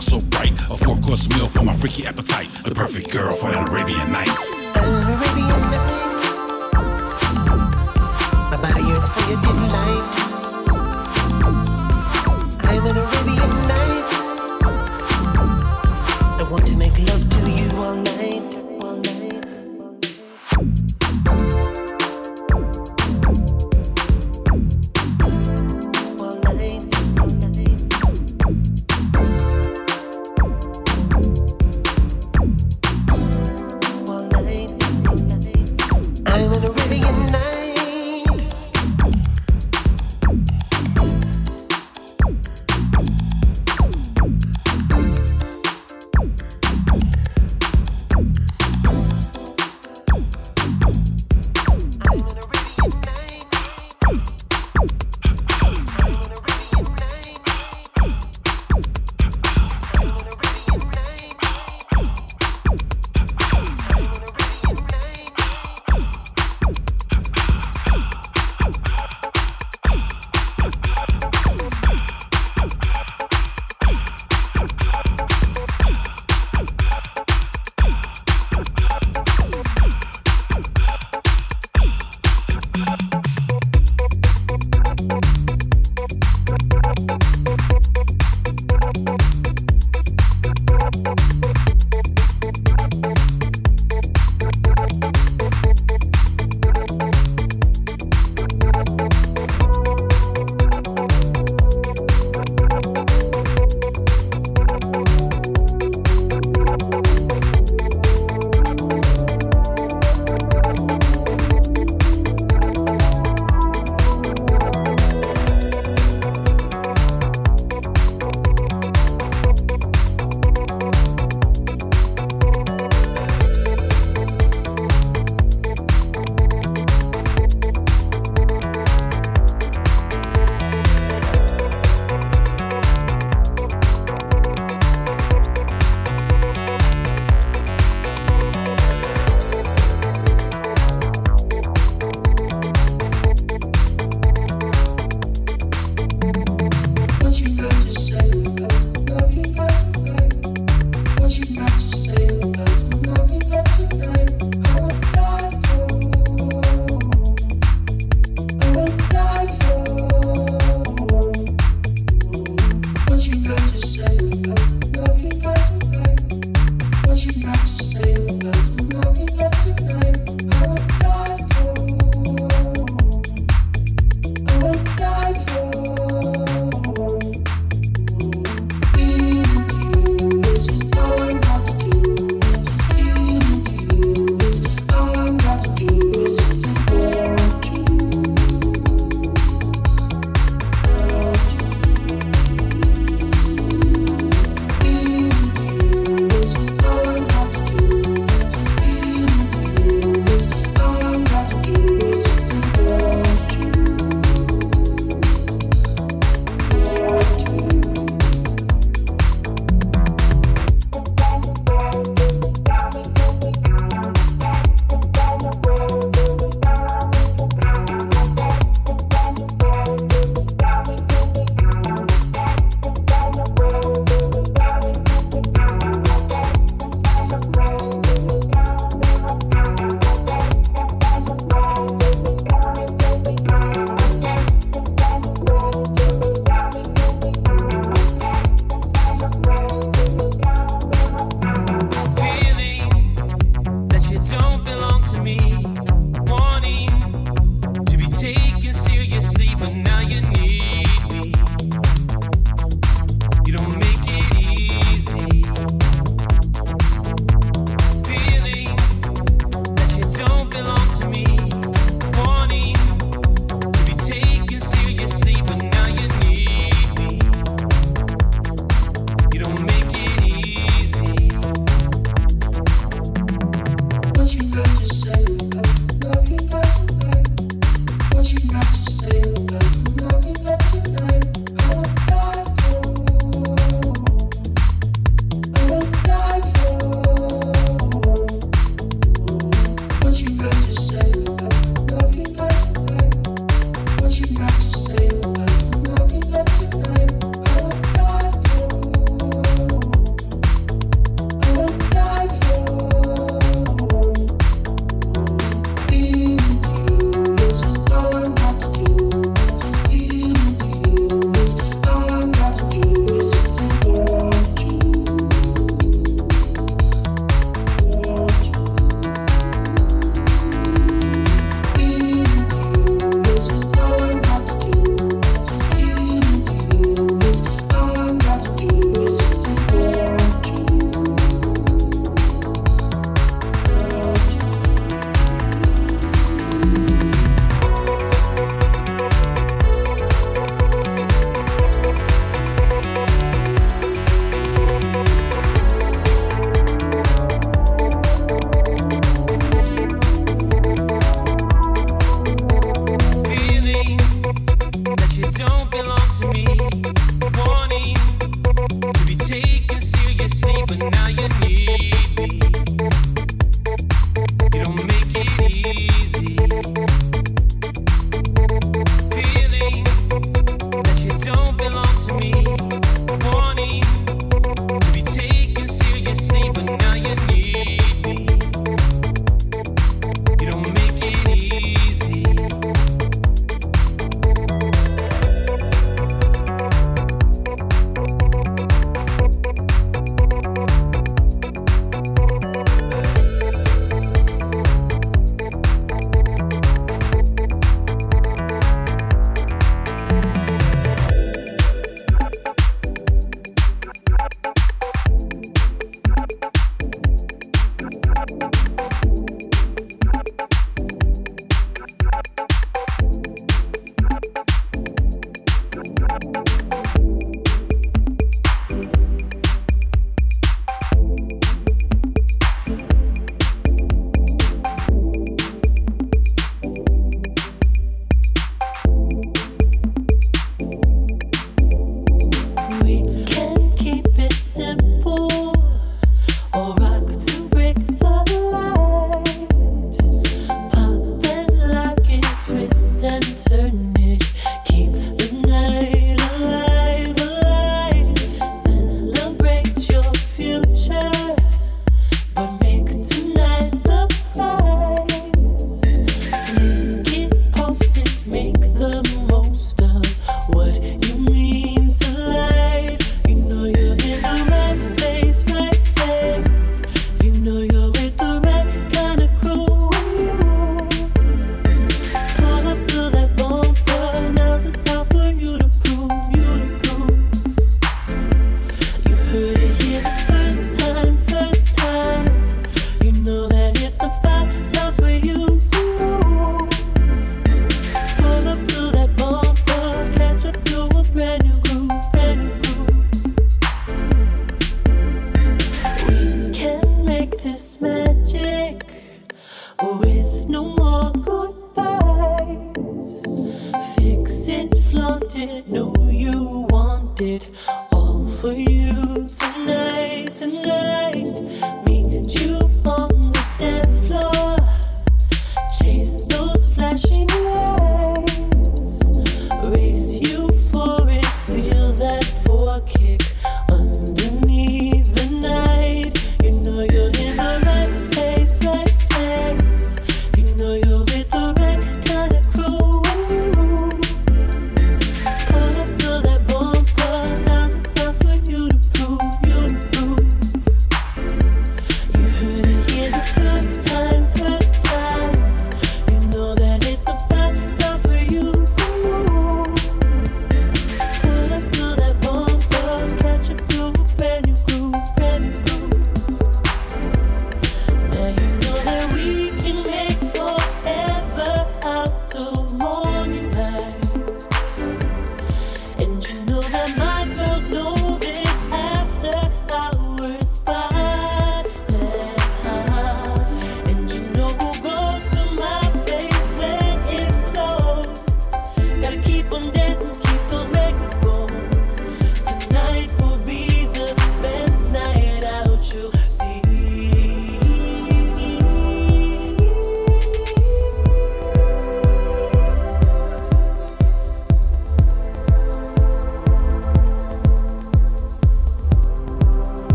smile so bright. A four course meal for my freaky appetite. The perfect girl for an Arabian night. Arabian night. My body yearns for your delight. I'm an Arabian